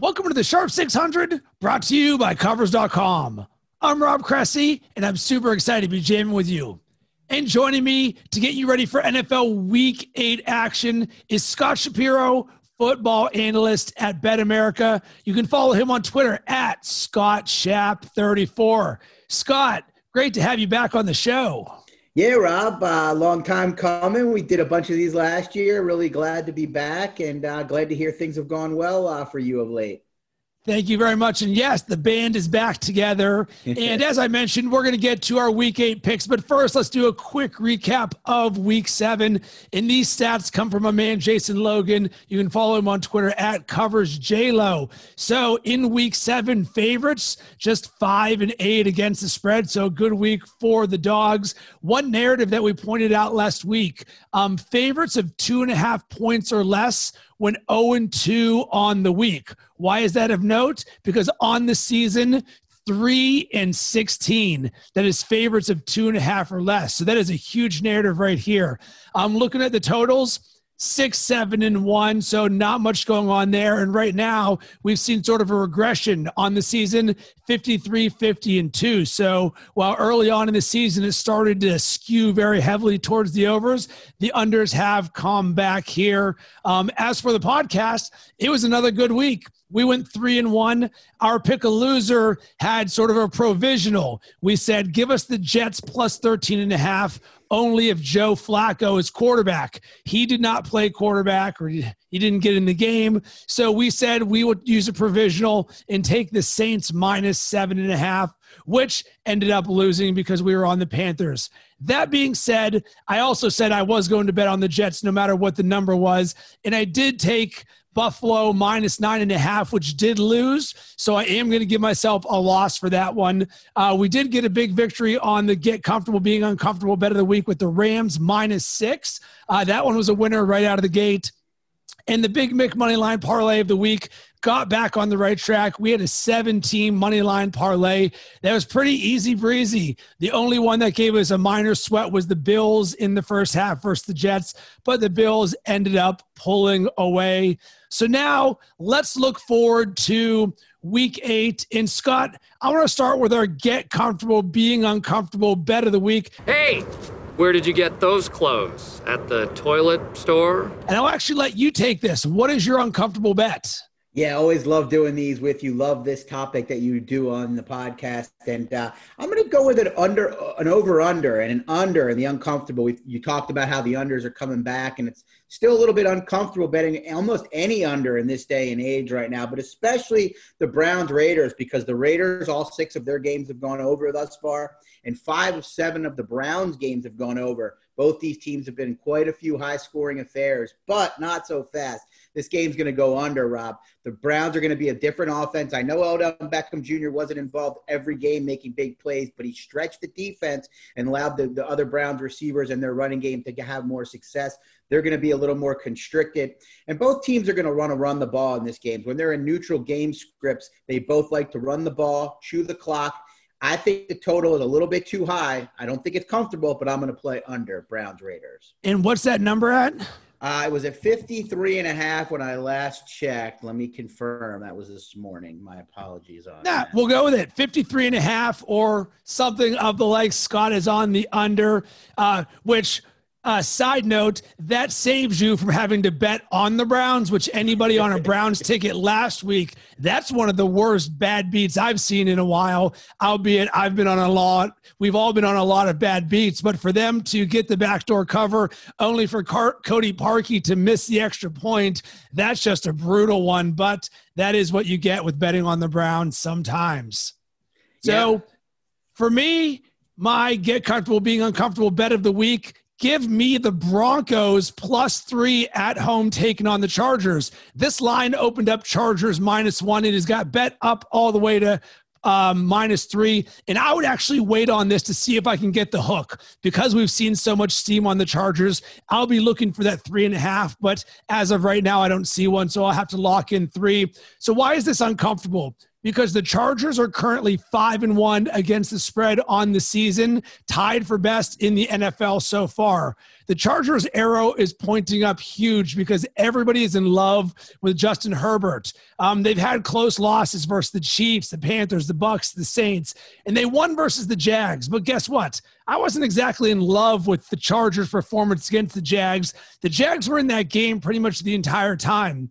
Welcome to the Sharp 600, brought to you by Covers.com. I'm Rob Cressy, and I'm super excited to be jamming with you. And joining me to get you ready for NFL Week 8 action is Scott Shapiro, football analyst at BetAmerica. You can follow him on Twitter at Scott Shap34. Scott, great to have you back on the show. Yeah, Rob, uh, long time coming. We did a bunch of these last year. Really glad to be back and uh, glad to hear things have gone well uh, for you of late. Thank you very much. And yes, the band is back together. and as I mentioned, we're going to get to our week eight picks. But first, let's do a quick recap of week seven. And these stats come from a man, Jason Logan. You can follow him on Twitter at covers JLo. So in week seven, favorites just five and eight against the spread. So good week for the dogs. One narrative that we pointed out last week um, favorites of two and a half points or less went 0 2 on the week. Why is that of note? Because on the season, three and 16 that is favorites of two and a half or less. So that is a huge narrative right here. I'm looking at the totals six, seven, and one. So not much going on there. And right now, we've seen sort of a regression on the season 53, 50, and two. So while early on in the season, it started to skew very heavily towards the overs, the unders have come back here. Um, as for the podcast, it was another good week. We went three and one. Our pick a loser had sort of a provisional. We said, give us the Jets plus 13 and a half only if Joe Flacco is quarterback. He did not play quarterback or he didn't get in the game. So we said we would use a provisional and take the Saints minus seven and a half, which ended up losing because we were on the Panthers. That being said, I also said I was going to bet on the Jets no matter what the number was. And I did take Buffalo minus nine and a half, which did lose. So I am going to give myself a loss for that one. Uh, we did get a big victory on the get comfortable being uncomfortable bet of the week with the Rams minus six. Uh, that one was a winner right out of the gate. And the big Mick money line parlay of the week got back on the right track. We had a seven team money line parlay that was pretty easy breezy. The only one that gave us a minor sweat was the Bills in the first half versus the Jets, but the Bills ended up pulling away. So now let's look forward to week eight. And Scott, I want to start with our get comfortable being uncomfortable bet of the week. Hey, where did you get those clothes? At the toilet store? And I'll actually let you take this. What is your uncomfortable bet? Yeah, always love doing these with you. Love this topic that you do on the podcast, and uh, I'm going to go with an under, an over under, and an under, and the uncomfortable. We, you talked about how the unders are coming back, and it's still a little bit uncomfortable betting almost any under in this day and age right now, but especially the Browns Raiders because the Raiders, all six of their games have gone over thus far, and five of seven of the Browns games have gone over. Both these teams have been quite a few high scoring affairs, but not so fast this game's going to go under, Rob. The Browns are going to be a different offense. I know Odell Beckham Jr. wasn't involved every game making big plays, but he stretched the defense and allowed the, the other Browns receivers and their running game to have more success. They're going to be a little more constricted. And both teams are going to run to run the ball in this game. When they're in neutral game scripts, they both like to run the ball, chew the clock. I think the total is a little bit too high. I don't think it's comfortable, but I'm going to play under Browns Raiders. And what's that number at? Uh, it was at 53 and a half when I last checked. Let me confirm. That was this morning. My apologies on yeah, that. We'll go with it. 53 and a half or something of the like. Scott is on the under, uh, which – uh, side note, that saves you from having to bet on the Browns, which anybody on a Browns ticket last week, that's one of the worst bad beats I've seen in a while. Albeit I've been on a lot, we've all been on a lot of bad beats, but for them to get the backdoor cover only for Car- Cody Parkey to miss the extra point, that's just a brutal one. But that is what you get with betting on the Browns sometimes. So yeah. for me, my get comfortable being uncomfortable bet of the week Give me the Broncos plus three at home taking on the Chargers. This line opened up Chargers minus one. It has got bet up all the way to um, minus three. And I would actually wait on this to see if I can get the hook because we've seen so much steam on the Chargers. I'll be looking for that three and a half, but as of right now, I don't see one. So I'll have to lock in three. So why is this uncomfortable? Because the Chargers are currently five and one against the spread on the season, tied for best in the NFL so far. The Chargers' arrow is pointing up huge because everybody is in love with Justin Herbert. Um, they've had close losses versus the Chiefs, the Panthers, the Bucs, the Saints, and they won versus the Jags. But guess what? I wasn't exactly in love with the Chargers' performance against the Jags. The Jags were in that game pretty much the entire time.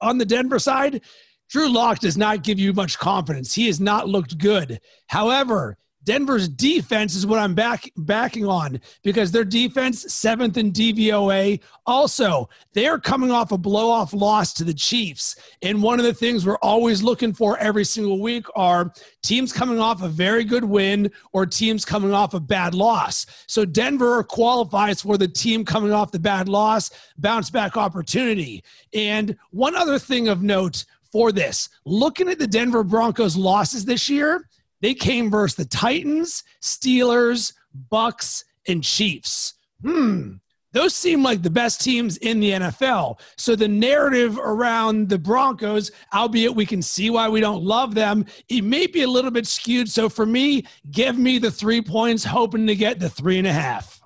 On the Denver side, Drew Lock does not give you much confidence. He has not looked good. However, Denver's defense is what I'm back backing on because their defense seventh in DVOA. Also, they are coming off a blow off loss to the Chiefs, and one of the things we're always looking for every single week are teams coming off a very good win or teams coming off a bad loss. So Denver qualifies for the team coming off the bad loss bounce back opportunity. And one other thing of note for this. Looking at the Denver Broncos losses this year, they came versus the Titans, Steelers, Bucs, and Chiefs. Hmm. Those seem like the best teams in the NFL. So the narrative around the Broncos, albeit we can see why we don't love them, it may be a little bit skewed. So for me, give me the three points, hoping to get the three and a half.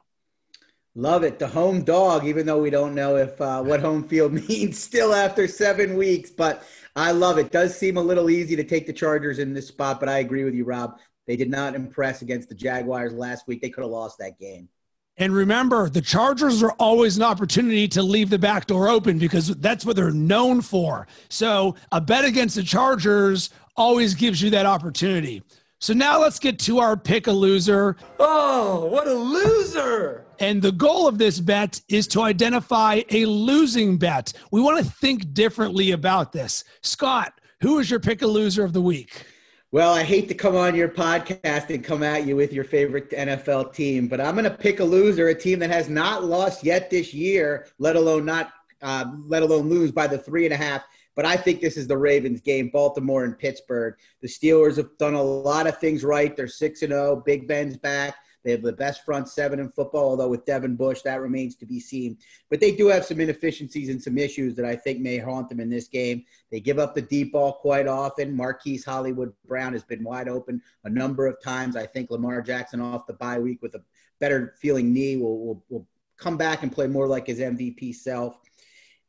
Love it. The home dog, even though we don't know if uh, what home field means still after seven weeks. But I love it. Does seem a little easy to take the Chargers in this spot, but I agree with you, Rob. They did not impress against the Jaguars last week. They could have lost that game. And remember, the Chargers are always an opportunity to leave the back door open because that's what they're known for. So a bet against the Chargers always gives you that opportunity. So now let's get to our pick a loser. Oh, what a loser! And the goal of this bet is to identify a losing bet. We want to think differently about this. Scott, who is your pick a loser of the week? Well, I hate to come on your podcast and come at you with your favorite NFL team, but I'm going to pick a loser, a team that has not lost yet this year, let alone not, uh, let alone lose by the three and a half. But I think this is the Ravens game, Baltimore and Pittsburgh. The Steelers have done a lot of things right. They're six and zero. Oh. Big Ben's back. They have the best front seven in football, although with Devin Bush, that remains to be seen. But they do have some inefficiencies and some issues that I think may haunt them in this game. They give up the deep ball quite often. Marquise Hollywood Brown has been wide open a number of times. I think Lamar Jackson off the bye week with a better feeling knee will, will, will come back and play more like his MVP self.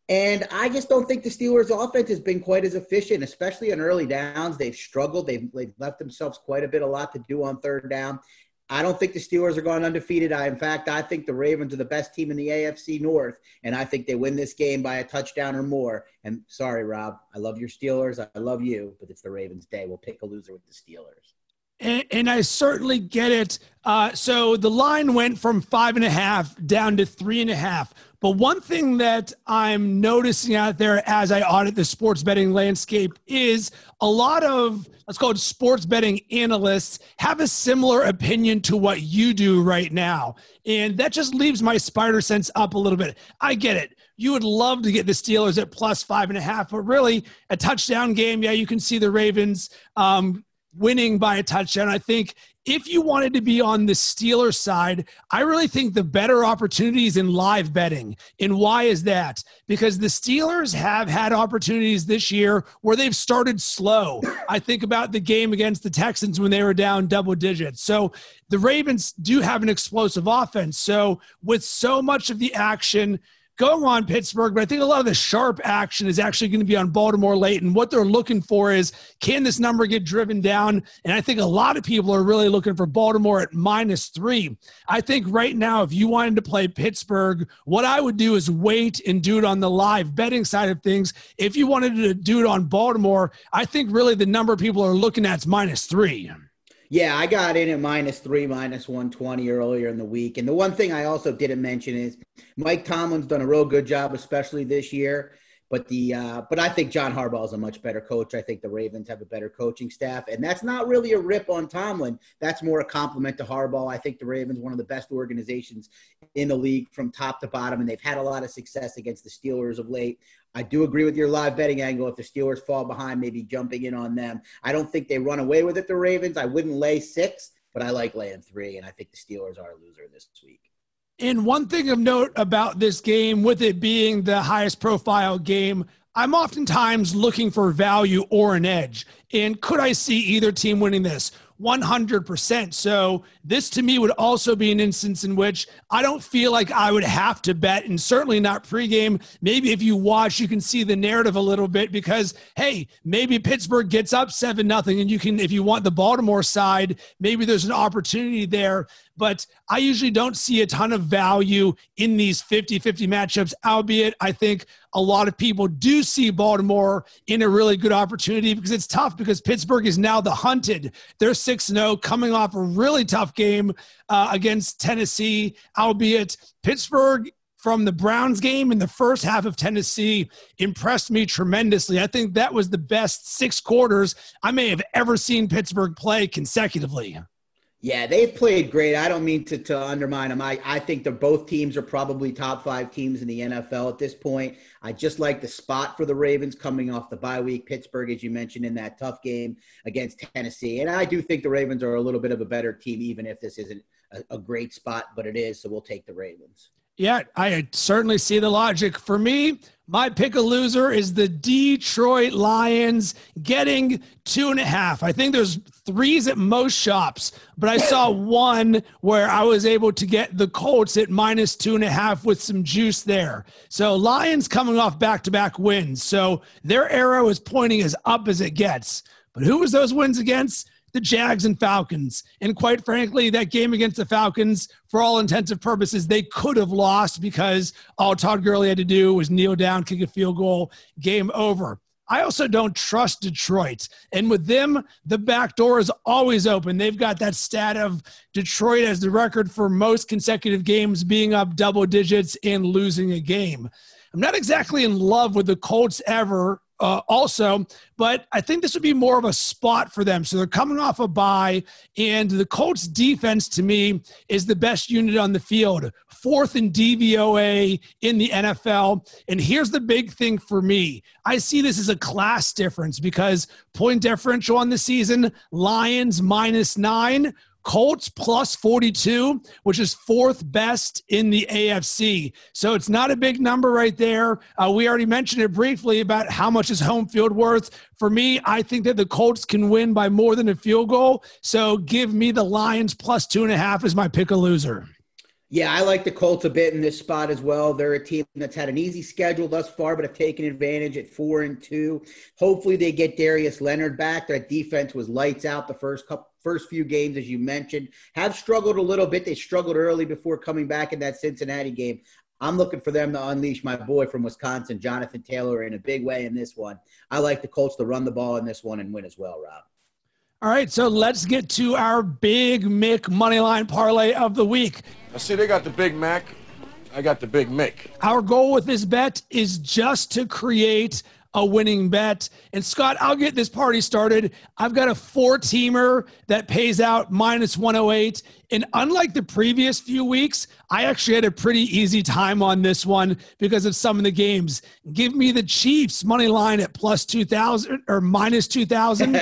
And I just don't think the Steelers' offense has been quite as efficient, especially on early downs. They've struggled. They've, they've left themselves quite a bit, a lot to do on third down. I don't think the Steelers are going undefeated. I, in fact, I think the Ravens are the best team in the AFC North, and I think they win this game by a touchdown or more. And sorry, Rob, I love your Steelers. I love you, but it's the Ravens' day. We'll pick a loser with the Steelers. And, and, I certainly get it. Uh, so the line went from five and a half down to three and a half. But one thing that I'm noticing out there as I audit the sports betting landscape is a lot of, let's call it sports betting analysts, have a similar opinion to what you do right now. And that just leaves my spider sense up a little bit. I get it. You would love to get the Steelers at plus five and a half, but really a touchdown game. Yeah, you can see the Ravens um, winning by a touchdown. I think if you wanted to be on the Steelers side, I really think the better opportunities in live betting. And why is that? Because the Steelers have had opportunities this year where they've started slow. I think about the game against the Texans when they were down double digits. So the Ravens do have an explosive offense. So with so much of the action going on Pittsburgh, but I think a lot of the sharp action is actually going to be on Baltimore late. And what they're looking for is can this number get driven down? And I think a lot of people are really looking for Baltimore at minus three. I think right now, if you wanted to play Pittsburgh, what I would do is wait and do it on the live betting side of things. If you wanted to do it on Baltimore, I think really the number people are looking at is minus three. Yeah, I got in at minus three, minus 120 earlier in the week. And the one thing I also didn't mention is Mike Tomlin's done a real good job, especially this year. But the uh, but I think John Harbaugh is a much better coach. I think the Ravens have a better coaching staff, and that's not really a rip on Tomlin. That's more a compliment to Harbaugh. I think the Ravens one of the best organizations in the league from top to bottom, and they've had a lot of success against the Steelers of late. I do agree with your live betting angle. If the Steelers fall behind, maybe jumping in on them. I don't think they run away with it. The Ravens. I wouldn't lay six, but I like laying three, and I think the Steelers are a loser this week. And one thing of note about this game, with it being the highest profile game I'm oftentimes looking for value or an edge. And could I see either team winning this? 100%. So, this to me would also be an instance in which I don't feel like I would have to bet, and certainly not pregame. Maybe if you watch, you can see the narrative a little bit because, hey, maybe Pittsburgh gets up 7 nothing, and you can, if you want the Baltimore side, maybe there's an opportunity there. But I usually don't see a ton of value in these 50 50 matchups, albeit I think a lot of people do see Baltimore in a really good opportunity because it's tough because Pittsburgh is now the hunted. They're 6 0, coming off a really tough game uh, against Tennessee, albeit Pittsburgh from the Browns game in the first half of Tennessee impressed me tremendously. I think that was the best six quarters I may have ever seen Pittsburgh play consecutively. Yeah, they've played great. I don't mean to, to undermine them. I, I think that both teams are probably top five teams in the NFL at this point. I just like the spot for the Ravens coming off the bye week. Pittsburgh, as you mentioned, in that tough game against Tennessee. And I do think the Ravens are a little bit of a better team, even if this isn't a, a great spot, but it is. So we'll take the Ravens. Yeah, I certainly see the logic. For me, my pick a loser is the Detroit Lions getting two and a half. I think there's threes at most shops, but I saw one where I was able to get the Colts at minus two and a half with some juice there. So Lions coming off back to back wins. So their arrow is pointing as up as it gets. But who was those wins against? The Jags and Falcons. And quite frankly, that game against the Falcons, for all intensive purposes, they could have lost because all Todd Gurley had to do was kneel down, kick a field goal, game over. I also don't trust Detroit. And with them, the back door is always open. They've got that stat of Detroit as the record for most consecutive games being up double digits and losing a game. I'm not exactly in love with the Colts ever uh, also, but I think this would be more of a spot for them. So they're coming off a bye, and the Colts defense to me is the best unit on the field, fourth in DVOA in the NFL. And here's the big thing for me I see this as a class difference because point differential on the season Lions minus nine. Colts plus 42, which is fourth best in the AFC. So it's not a big number right there. Uh, we already mentioned it briefly about how much is home field worth. For me, I think that the Colts can win by more than a field goal. So give me the Lions plus two and a half as my pick a loser. Yeah, I like the Colts a bit in this spot as well. They're a team that's had an easy schedule thus far, but have taken advantage at four and two. Hopefully, they get Darius Leonard back. That defense was lights out the first couple first few games, as you mentioned, have struggled a little bit. They struggled early before coming back in that Cincinnati game. I'm looking for them to unleash my boy from Wisconsin, Jonathan Taylor, in a big way in this one. I like the Colts to run the ball in this one and win as well, Rob. All right, so let's get to our big Mick Moneyline parlay of the week. I see they got the Big Mac. I got the Big Mick. Our goal with this bet is just to create a winning bet. And Scott, I'll get this party started. I've got a four teamer that pays out minus 108. And unlike the previous few weeks, I actually had a pretty easy time on this one because of some of the games. Give me the Chiefs money line at plus 2,000 or minus 2,000.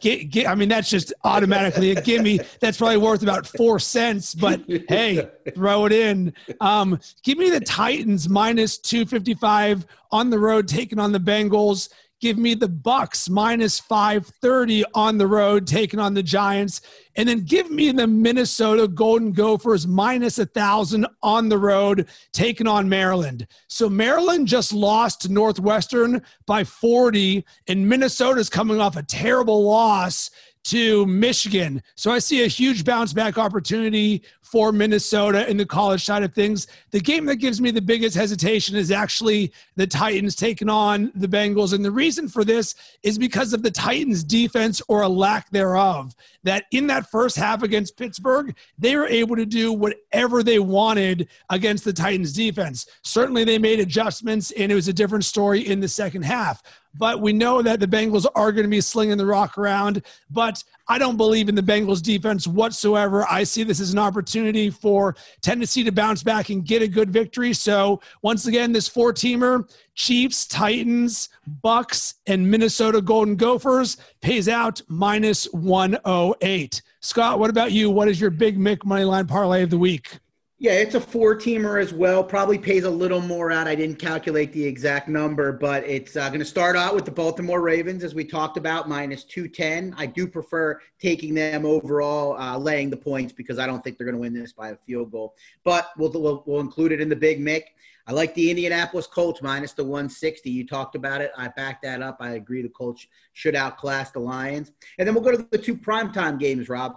get, get, I mean, that's just automatically a gimme. That's probably worth about four cents, but hey, throw it in. Um, give me the Titans minus 255 on the road, taking on the Bengals. Give me the Bucs minus 530 on the road, taking on the Giants. And then give me the Minnesota Golden Gophers minus a thousand on the road, taking on Maryland. So Maryland just lost to Northwestern by 40, and Minnesota's coming off a terrible loss to Michigan. So I see a huge bounce back opportunity for Minnesota in the college side of things. The game that gives me the biggest hesitation is actually the Titans taking on the Bengals. And the reason for this is because of the Titans' defense or a lack thereof. That in that first half against Pittsburgh, they were able to do whatever they wanted against the Titans' defense. Certainly, they made adjustments, and it was a different story in the second half but we know that the Bengals are going to be slinging the rock around. But I don't believe in the Bengals defense whatsoever. I see this as an opportunity for Tennessee to bounce back and get a good victory. So once again, this four teamer, Chiefs, Titans, Bucs, and Minnesota Golden Gophers pays out minus 108. Scott, what about you? What is your big Mick money line parlay of the week? Yeah, it's a four teamer as well. Probably pays a little more out. I didn't calculate the exact number, but it's uh, going to start out with the Baltimore Ravens, as we talked about, minus 210. I do prefer taking them overall, uh, laying the points, because I don't think they're going to win this by a field goal. But we'll, we'll, we'll include it in the Big Mick. I like the Indianapolis Colts minus the 160. You talked about it. I backed that up. I agree the Colts should outclass the Lions. And then we'll go to the two primetime games, Rob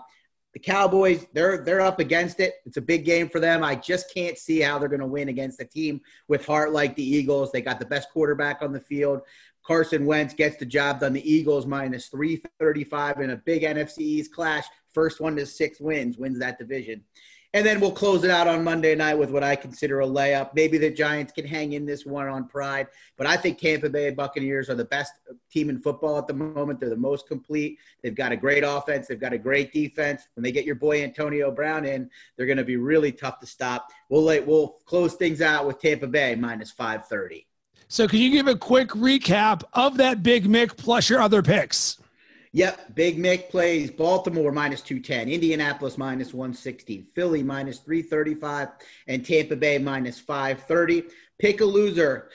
the Cowboys, they're they're up against it. It's a big game for them. I just can't see how they're going to win against a team with heart like the Eagles. They got the best quarterback on the field. Carson Wentz gets the job done. The Eagles minus 335 in a big NFC East clash. First one to six wins, wins that division. And then we'll close it out on Monday night with what I consider a layup. Maybe the Giants can hang in this one on pride, but I think Tampa Bay Buccaneers are the best team in football at the moment. They're the most complete. They've got a great offense. They've got a great defense. When they get your boy Antonio Brown in, they're going to be really tough to stop. We'll we'll close things out with Tampa Bay minus 530. So, can you give a quick recap of that Big Mick plus your other picks? Yep, Big Mick plays Baltimore minus 210, Indianapolis minus 160, Philly minus 335, and Tampa Bay minus 530. Pick a loser.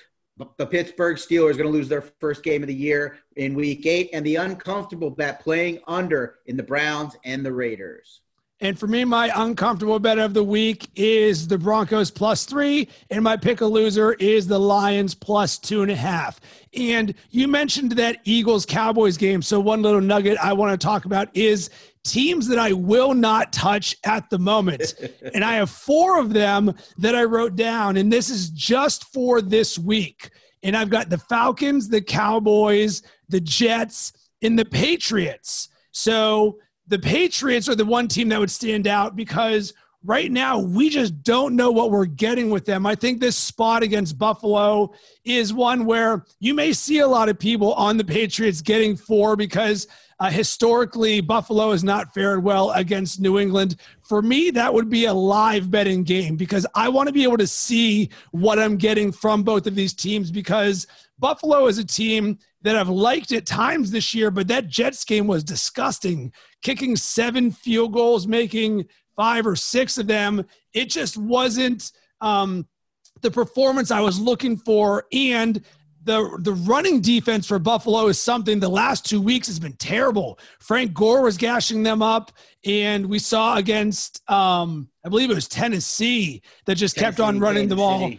The Pittsburgh Steelers going to lose their first game of the year in week eight, and the uncomfortable bet playing under in the Browns and the Raiders. And for me, my uncomfortable bet of the week is the Broncos plus three, and my pick a loser is the Lions plus two and a half. And you mentioned that Eagles Cowboys game. So, one little nugget I want to talk about is teams that I will not touch at the moment. and I have four of them that I wrote down, and this is just for this week. And I've got the Falcons, the Cowboys, the Jets, and the Patriots. So, the Patriots are the one team that would stand out because right now we just don't know what we're getting with them. I think this spot against Buffalo is one where you may see a lot of people on the Patriots getting four because uh, historically Buffalo has not fared well against New England. For me, that would be a live betting game because I want to be able to see what I'm getting from both of these teams because Buffalo is a team that I've liked at times this year, but that Jets game was disgusting. Kicking seven field goals, making five or six of them. It just wasn't um, the performance I was looking for. And the the running defense for Buffalo is something the last two weeks has been terrible. Frank Gore was gashing them up, and we saw against um, I believe it was Tennessee that just Tennessee, kept on running Kansas the ball.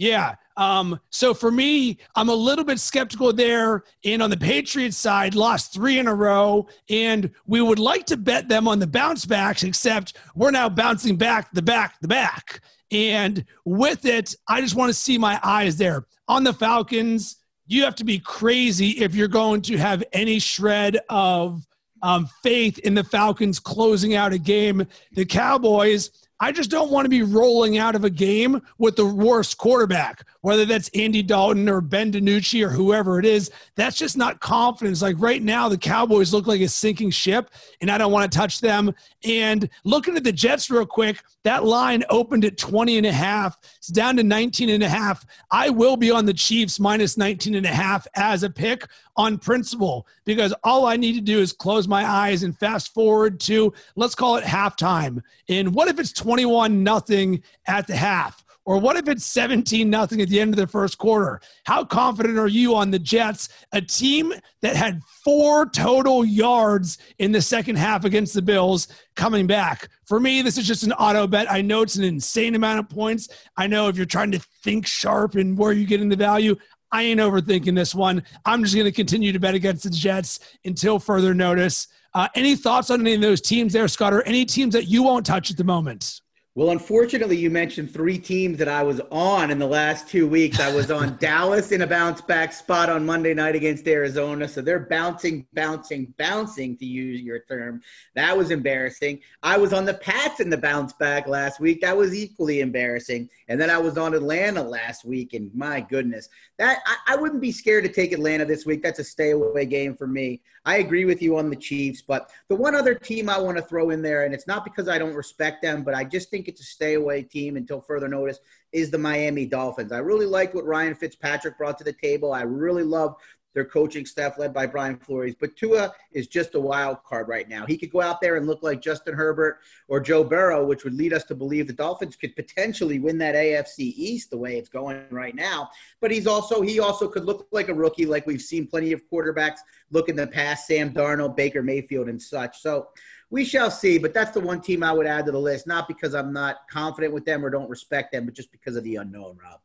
Yeah, um, so for me, I'm a little bit skeptical there. And on the Patriots side, lost three in a row. And we would like to bet them on the bounce backs, except we're now bouncing back the back, the back. And with it, I just want to see my eyes there. On the Falcons, you have to be crazy if you're going to have any shred of um, faith in the Falcons closing out a game. The Cowboys, I just don't want to be rolling out of a game with the worst quarterback, whether that's Andy Dalton or Ben DiNucci or whoever it is. That's just not confidence. Like right now, the Cowboys look like a sinking ship, and I don't want to touch them. And looking at the Jets real quick, that line opened at 20 and a half. It's down to 19 and a half. I will be on the Chiefs minus 19 and a half as a pick on principle because all I need to do is close my eyes and fast forward to let's call it halftime. And what if it's 21 nothing at the half? Or what if it's 17 nothing at the end of the first quarter? How confident are you on the Jets, a team that had four total yards in the second half against the Bills coming back? For me, this is just an auto bet. I know it's an insane amount of points. I know if you're trying to think sharp and where you get in the value, I ain't overthinking this one. I'm just going to continue to bet against the Jets until further notice. Uh, any thoughts on any of those teams there, Scott, or any teams that you won't touch at the moment? Well, unfortunately, you mentioned three teams that I was on in the last two weeks. I was on Dallas in a bounce back spot on Monday night against Arizona. So they're bouncing, bouncing, bouncing, to use your term. That was embarrassing. I was on the Pats in the bounce back last week. That was equally embarrassing. And then I was on Atlanta last week. And my goodness, that I, I wouldn't be scared to take Atlanta this week. That's a stay away game for me. I agree with you on the Chiefs. But the one other team I want to throw in there, and it's not because I don't respect them, but I just think think it's a stay away team until further notice is the Miami Dolphins. I really like what Ryan Fitzpatrick brought to the table. I really love their coaching staff led by Brian Flores. But Tua is just a wild card right now. He could go out there and look like Justin Herbert or Joe Burrow, which would lead us to believe the Dolphins could potentially win that AFC East the way it's going right now. But he's also he also could look like a rookie, like we've seen plenty of quarterbacks look in the past, Sam Darnold, Baker Mayfield, and such. So we shall see. But that's the one team I would add to the list, not because I'm not confident with them or don't respect them, but just because of the unknown, Rob.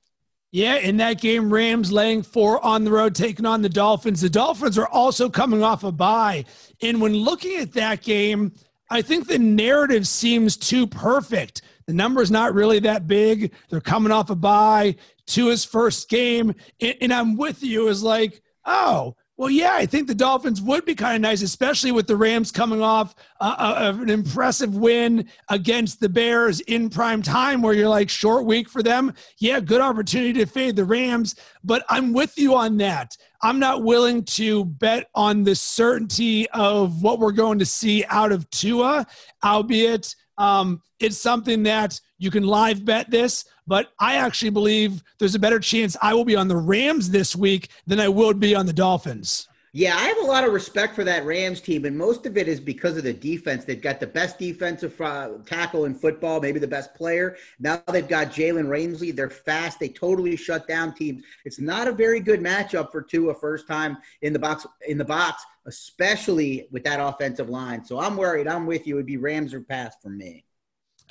Yeah, in that game, Rams laying four on the road, taking on the Dolphins. The Dolphins are also coming off a bye. And when looking at that game, I think the narrative seems too perfect. The number is not really that big. They're coming off a bye to his first game. And, I'm with you, is like, oh, well, yeah, I think the Dolphins would be kind of nice, especially with the Rams coming off uh, uh, of an impressive win against the Bears in prime time, where you're like short week for them. Yeah, good opportunity to fade the Rams, but I'm with you on that. I'm not willing to bet on the certainty of what we're going to see out of Tua, albeit um, it's something that you can live bet this, but I actually believe there's a better chance I will be on the Rams this week than I would be on the Dolphins. Yeah, I have a lot of respect for that Rams team, and most of it is because of the defense. They've got the best defensive uh, tackle in football, maybe the best player. Now they've got Jalen Ramsey. They're fast. They totally shut down teams. It's not a very good matchup for Tua first time in the box. In the box, especially with that offensive line. So I'm worried. I'm with you. It'd be Rams or pass for me.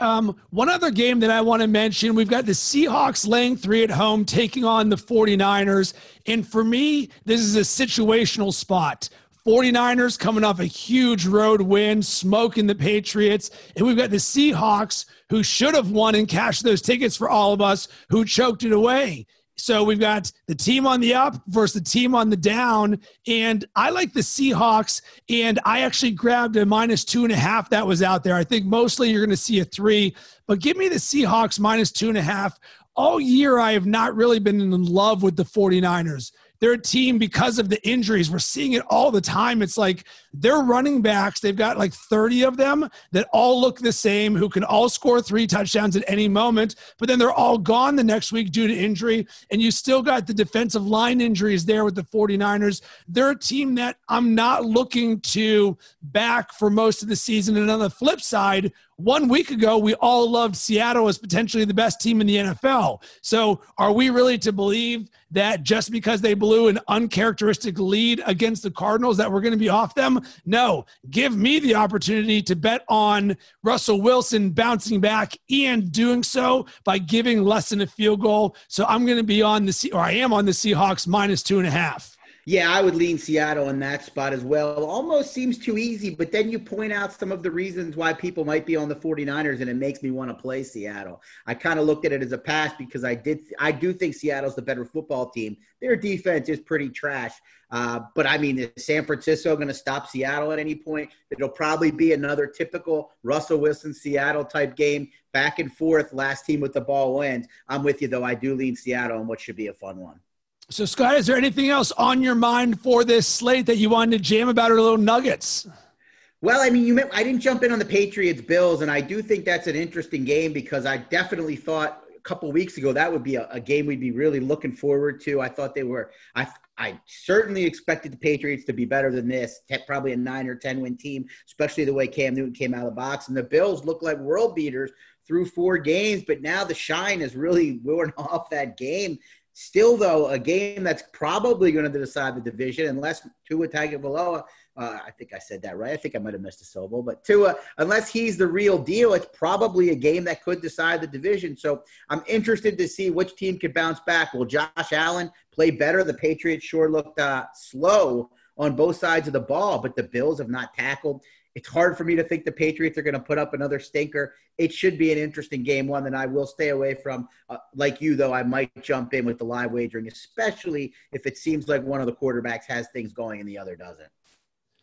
Um, one other game that I want to mention we've got the Seahawks laying three at home, taking on the 49ers. And for me, this is a situational spot. 49ers coming off a huge road win, smoking the Patriots. And we've got the Seahawks who should have won and cashed those tickets for all of us who choked it away. So we've got the team on the up versus the team on the down. And I like the Seahawks. And I actually grabbed a minus two and a half that was out there. I think mostly you're going to see a three, but give me the Seahawks minus two and a half. All year, I have not really been in love with the 49ers. They're a team because of the injuries. We're seeing it all the time. It's like they're running backs. They've got like 30 of them that all look the same, who can all score three touchdowns at any moment, but then they're all gone the next week due to injury. And you still got the defensive line injuries there with the 49ers. They're a team that I'm not looking to back for most of the season. And on the flip side, one week ago, we all loved Seattle as potentially the best team in the NFL. So, are we really to believe that just because they blew an uncharacteristic lead against the Cardinals, that we're going to be off them? No. Give me the opportunity to bet on Russell Wilson bouncing back and doing so by giving less than a field goal. So, I'm going to be on the, or I am on the Seahawks minus two and a half. Yeah, I would lean Seattle in that spot as well. Almost seems too easy, but then you point out some of the reasons why people might be on the 49ers and it makes me want to play Seattle. I kind of looked at it as a pass because I did I do think Seattle's the better football team. Their defense is pretty trash. Uh, but I mean, is San Francisco going to stop Seattle at any point? It'll probably be another typical Russell Wilson Seattle type game, back and forth. Last team with the ball wins. I'm with you though. I do lean Seattle on what should be a fun one. So, Scott, is there anything else on your mind for this slate that you wanted to jam about or little nuggets? Well, I mean, you I didn't jump in on the Patriots Bills, and I do think that's an interesting game because I definitely thought a couple weeks ago that would be a, a, game we'd be really looking forward to. I thought they were. I I certainly expected the Patriots to be better than this, probably a nine or ten win team, especially the way Cam Newton came out of the box, and the Bills look like world beaters through four games, but now the shine is really worn off that game. Still, though, a game that's probably going to decide the division unless Tua Tagovailoa, uh, I think I said that right. I think I might have missed a syllable, but Tua, unless he's the real deal, it's probably a game that could decide the division. So I'm interested to see which team could bounce back. Will Josh Allen play better? The Patriots sure looked uh, slow on both sides of the ball, but the Bills have not tackled. It's hard for me to think the Patriots are going to put up another stinker. It should be an interesting game, one that I will stay away from. Uh, like you, though, I might jump in with the live wagering, especially if it seems like one of the quarterbacks has things going and the other doesn't.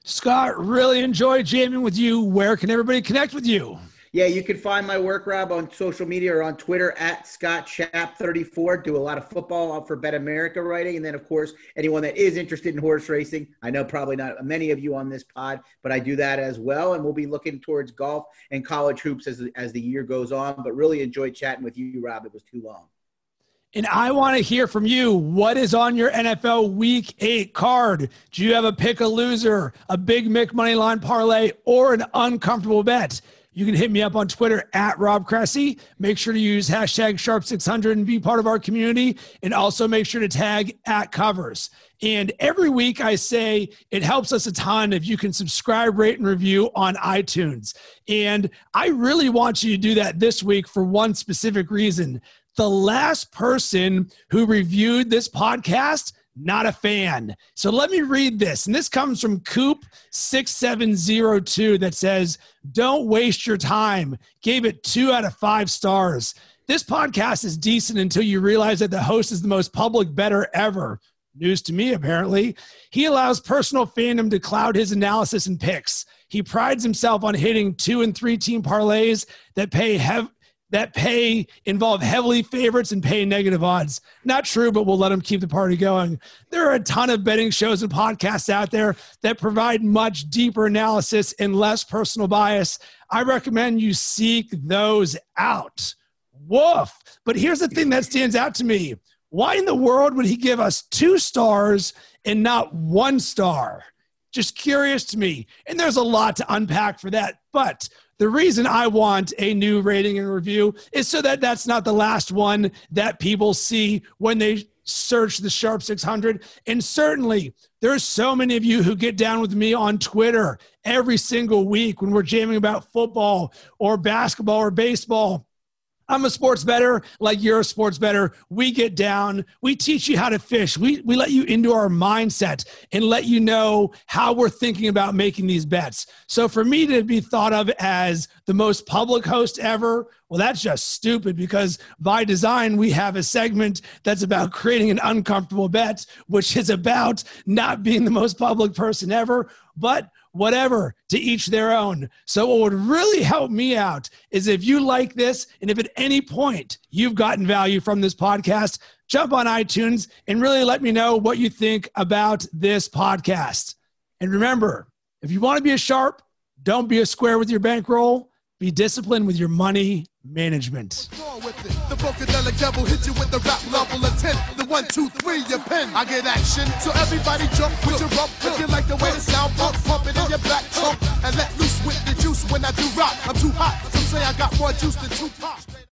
Scott, really enjoy jamming with you. Where can everybody connect with you? Yeah, you can find my work, Rob, on social media or on Twitter at Scott Shap 34 Do a lot of football for BetAmerica writing. And then, of course, anyone that is interested in horse racing, I know probably not many of you on this pod, but I do that as well. And we'll be looking towards golf and college hoops as, as the year goes on. But really enjoyed chatting with you, Rob. It was too long. And I want to hear from you. What is on your NFL week eight card? Do you have a pick a loser, a big Mick money line parlay, or an uncomfortable bet? You can hit me up on Twitter at Rob Cressy. Make sure to use hashtag Sharp600 and be part of our community. And also make sure to tag at covers. And every week I say it helps us a ton if you can subscribe, rate, and review on iTunes. And I really want you to do that this week for one specific reason the last person who reviewed this podcast not a fan. So let me read this. And this comes from Coop6702 that says, Don't waste your time. Gave it two out of five stars. This podcast is decent until you realize that the host is the most public better ever. News to me, apparently. He allows personal fandom to cloud his analysis and picks. He prides himself on hitting two and three team parlays that pay heavy that pay involve heavily favorites and pay negative odds. Not true, but we'll let them keep the party going. There are a ton of betting shows and podcasts out there that provide much deeper analysis and less personal bias. I recommend you seek those out. Woof. But here's the thing that stands out to me. Why in the world would he give us two stars and not one star? Just curious to me. And there's a lot to unpack for that. But the reason I want a new rating and review is so that that's not the last one that people see when they search the Sharp 600. And certainly, there's so many of you who get down with me on Twitter every single week when we're jamming about football or basketball or baseball I'm a sports better, like you're a sports better. We get down, we teach you how to fish, we, we let you into our mindset and let you know how we're thinking about making these bets. So for me to be thought of as the most public host ever, well, that's just stupid because by design, we have a segment that's about creating an uncomfortable bet, which is about not being the most public person ever. But whatever, to each their own. So, what would really help me out is if you like this, and if at any point you've gotten value from this podcast, jump on iTunes and really let me know what you think about this podcast. And remember, if you want to be a sharp, don't be a square with your bankroll. Be disciplined with your money management. Funkadelic devil hit you with the rap level of 10. The one, two, three, your pen. I get action. So everybody jump with your rump. If you like the way the sound pump, pump it in your back trunk. And let loose with the juice when I do rock. I'm too hot. Some say I got more juice than two Tupac.